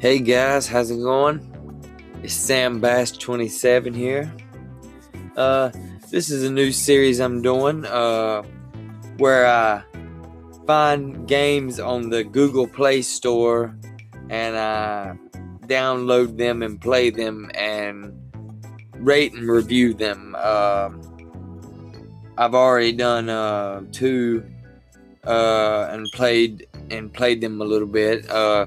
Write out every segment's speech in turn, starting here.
Hey guys, how's it going? It's Sam Bass 27 here. Uh, this is a new series I'm doing uh, where I find games on the Google Play Store and I download them and play them and rate and review them. Uh, I've already done uh, two uh, and played and played them a little bit. Uh,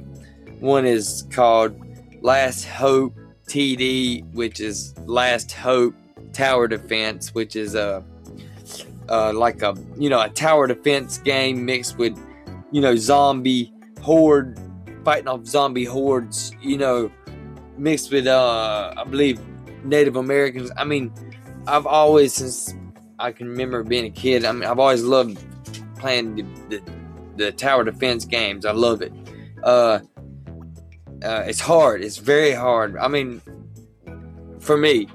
one is called Last Hope TD, which is Last Hope Tower Defense, which is a uh, like a you know a tower defense game mixed with you know zombie horde fighting off zombie hordes. You know, mixed with uh I believe Native Americans. I mean, I've always since I can remember being a kid. I mean, I've always loved playing the, the, the tower defense games. I love it. Uh, uh, it's hard. It's very hard. I mean, for me,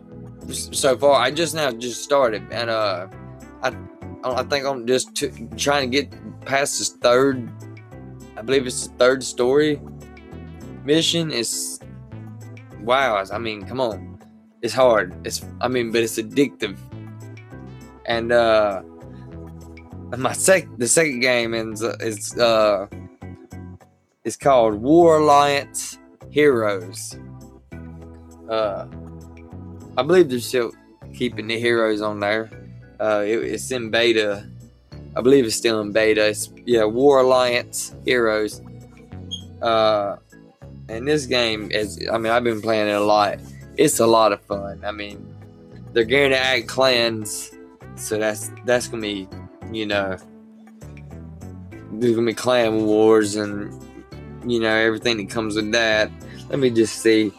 so far, I just now just started, and uh, I I think I'm just t- trying to get past this third. I believe it's the third story mission. Is wow. I mean, come on, it's hard. It's I mean, but it's addictive, and uh, my sec the second game is is uh it's called War Alliance Heroes. Uh, I believe they're still keeping the heroes on there. Uh, it, it's in beta. I believe it's still in beta. It's yeah, War Alliance Heroes. Uh, and this game is. I mean, I've been playing it a lot. It's a lot of fun. I mean, they're going to add clans, so that's that's gonna be, you know, there's gonna be clan wars and you know everything that comes with that. Let me just see.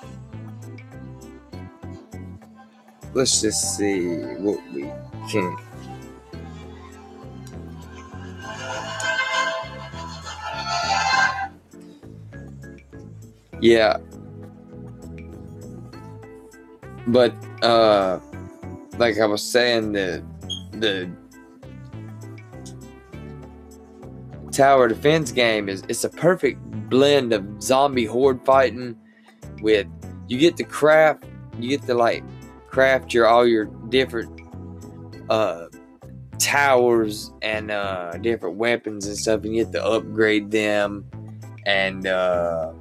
Let's just see what we can. Yeah. But uh like I was saying the the tower defense game is it's a perfect blend of zombie horde fighting with you get to craft you get to like craft your all your different uh towers and uh different weapons and stuff and you get to upgrade them and uh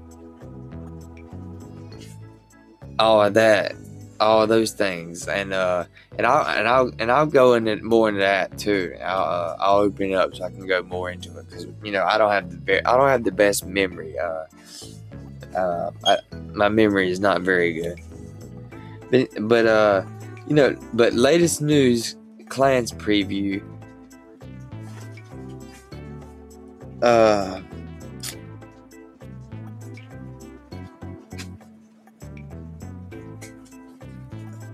all of that all of those things and uh and I'll and I'll and I'll go into more into that too. I'll uh, I'll open it up so I can go more into it because you know I don't have the very, I don't have the best memory. Uh, uh, I, my memory is not very good. But but uh, you know, but latest news, clans preview. Uh.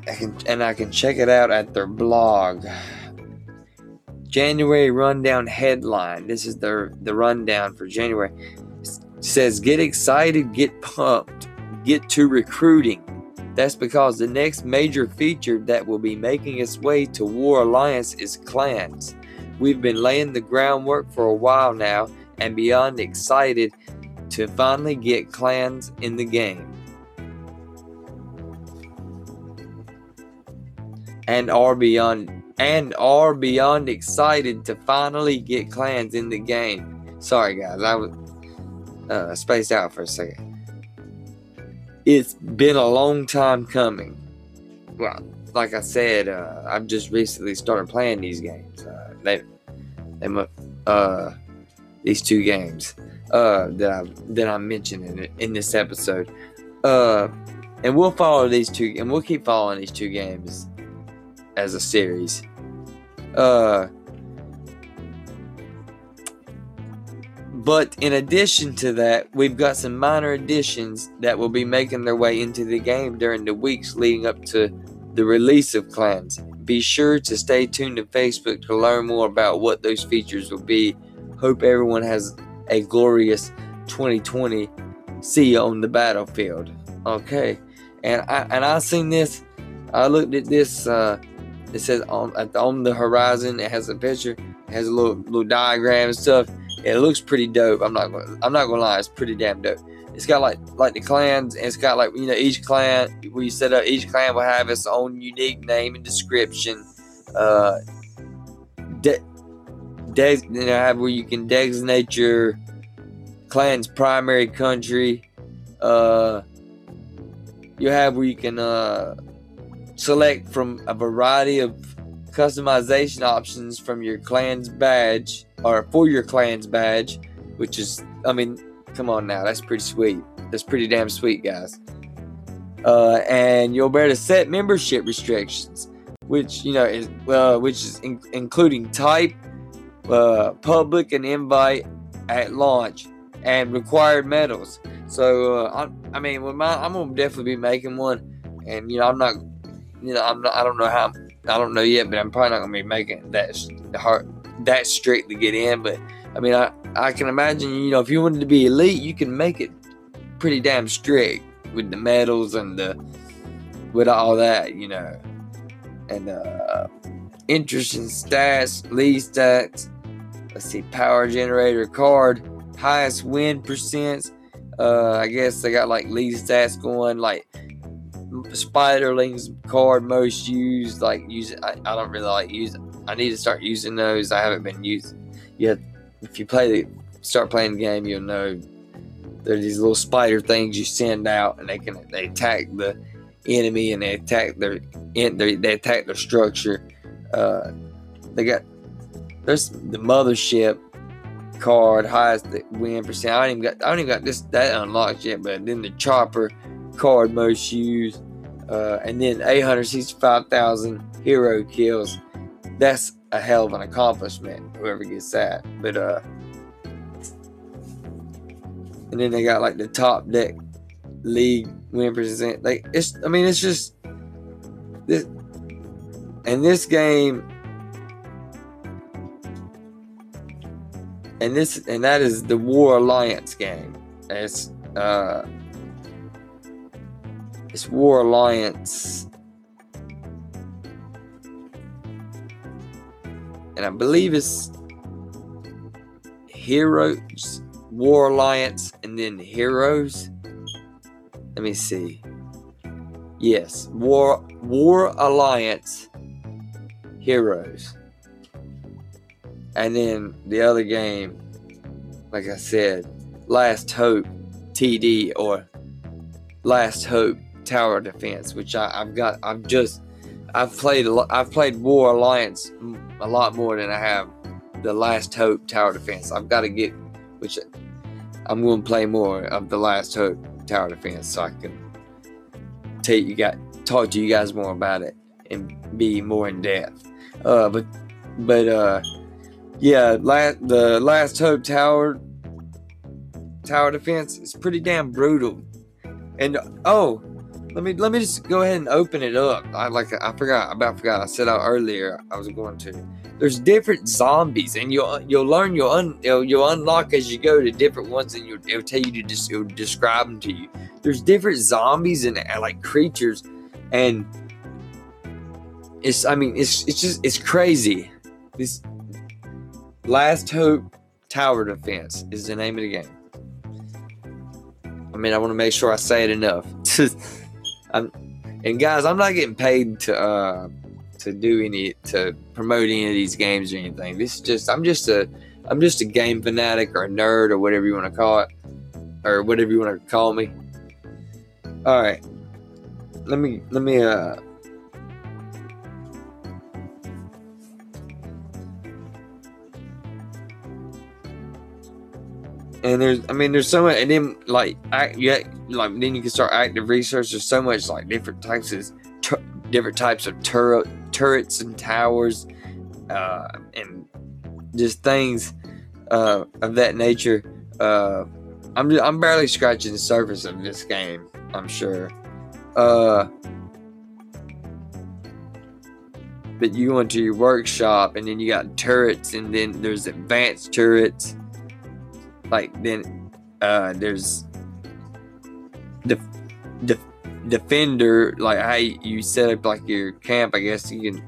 I can and I can check it out at their blog. January rundown headline. This is their the rundown for January. It says get excited, get pumped, get to recruiting. That's because the next major feature that will be making its way to War Alliance is clans. We've been laying the groundwork for a while now and beyond excited to finally get clans in the game. and are beyond and are beyond excited to finally get clans in the game. Sorry guys, I was uh, spaced out for a second. It's been a long time coming. Well, like I said, uh, I've just recently started playing these games. Uh, they, they, uh, these two games uh, that I that I'm mentioning in this episode. Uh, and we'll follow these two, and we'll keep following these two games as a series. Uh, but in addition to that, we've got some minor additions that will be making their way into the game during the weeks leading up to the release of Clans. Be sure to stay tuned to Facebook to learn more about what those features will be. Hope everyone has a glorious 2020. See you on the battlefield. Okay, and I and I seen this. I looked at this. Uh, it says on on the horizon. It has a picture. It has a little little diagram and stuff. It looks pretty dope. I'm not gonna I'm not gonna lie. It's pretty damn dope. it's got like like the clans, and it's got like you know each clan you set up each clan will have its own unique name and description. Uh, de- you know, have where you can designate your clan's primary country. Uh, you have where you can uh select from a variety of customization options from your clan's badge or for your clan's badge, which is, I mean, come on now, that's pretty sweet. That's pretty damn sweet, guys. Uh, and you'll be able to set membership restrictions, which you know is uh, which is in- including type, uh, public, and invite at launch, and required medals. So uh, I, I mean, with my, I'm gonna definitely be making one, and you know, I'm not, you know, I'm not, I don't know how, I don't know yet, but I'm probably not gonna be making that hard, that strict to get in. But I mean, I, I can imagine, you know, if you wanted to be elite, you can make it pretty damn strict with the medals and the, with all that, you know, and uh, interest in stats, lead stats. Let's see, power generator card, highest win percents. Uh, I guess they got like lead stats going, like Spiderling's card most used. Like using, I, I don't really like using. I need to start using those. I haven't been using yet. If you play the start playing the game, you'll know there's these little spider things you send out, and they can they attack the enemy and they attack their they, they attack their structure. Uh, they got there's the mothership card, highest win percent. I don't even got I don't even got this that unlocked yet, but then the chopper card most used, uh, and then 865,000 hero kills. That's a hell of an accomplishment. Whoever gets that, but uh, and then they got like the top deck league win percent. Like it's I mean it's just this and this game and this and that is the War Alliance game. It's uh it's War Alliance and I believe it's Heroes War Alliance and then Heroes. Let me see. Yes, War War Alliance Heroes. And then the other game, like I said, Last Hope TD or Last Hope Tower Defense, which I, have got. I've just I've played I've played War Alliance a lot more than I have the Last Hope Tower Defense. I've got to get which I'm going to play more of the Last Hope Tower Defense so I can tell you got talk to you guys more about it and be more in depth. Uh, but but uh, yeah, last, the Last Hope Tower Tower Defense is pretty damn brutal. And oh, let me let me just go ahead and open it up. I like I forgot about forgot I said out earlier I was going to. There's different zombies, and you'll you'll learn you'll un, you'll, you'll unlock as you go to different ones, and you'll, it'll tell you to just it'll describe them to you. There's different zombies and like creatures, and it's I mean it's it's just it's crazy. This Last Hope Tower Defense is the name of the game. I mean, I want to make sure I say it enough. I'm, and guys, I'm not getting paid to uh, to do any to promote any of these games or anything. This is just I'm just a I'm just a game fanatic or a nerd or whatever you want to call it or whatever you want to call me. All right, let me let me uh. And there's, I mean, there's so much, and then like, act, yeah, like then you can start active research. There's so much like different types of, tur- different types of turret turrets and towers, uh, and just things uh, of that nature. Uh, I'm just, I'm barely scratching the surface of this game. I'm sure. Uh, but you go into your workshop, and then you got turrets, and then there's advanced turrets. Like then, uh, there's the defender, like how you set up like your camp. I guess you can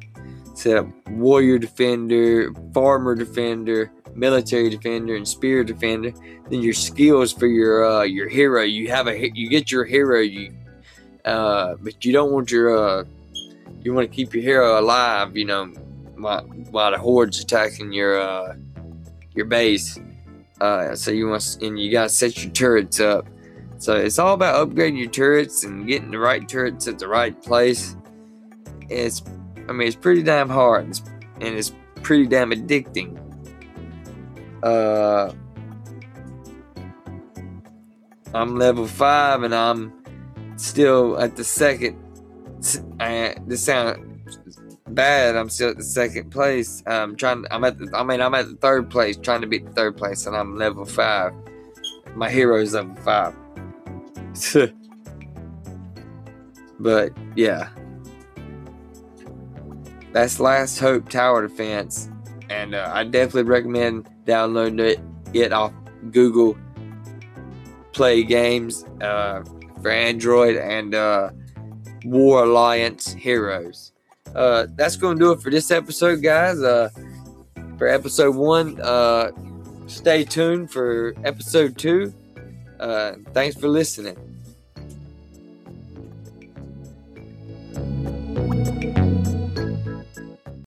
set up warrior defender, farmer defender, military defender and spear defender. Then your skills for your uh, your hero. You have a you get your hero. You uh, but you don't want your uh, you want to keep your hero alive. You know, while, while the horde's attacking your uh, your base. Uh, so you want and you gotta set your turrets up. So it's all about upgrading your turrets and getting the right turrets at the right place. It's, I mean, it's pretty damn hard, it's, and it's pretty damn addicting. Uh, I'm level five, and I'm still at the second. I, this sounds bad. I'm still at the second place. I'm trying. I'm at. The, I mean, I'm at the third place, trying to beat the third place, and I'm level five. My hero's level five. but yeah, that's Last Hope Tower Defense, and uh, I definitely recommend downloading it, it off Google Play Games uh, for Android and uh, War Alliance Heroes. Uh, that's going to do it for this episode, guys. Uh, for episode one, uh, stay tuned for episode two. Uh, thanks for listening.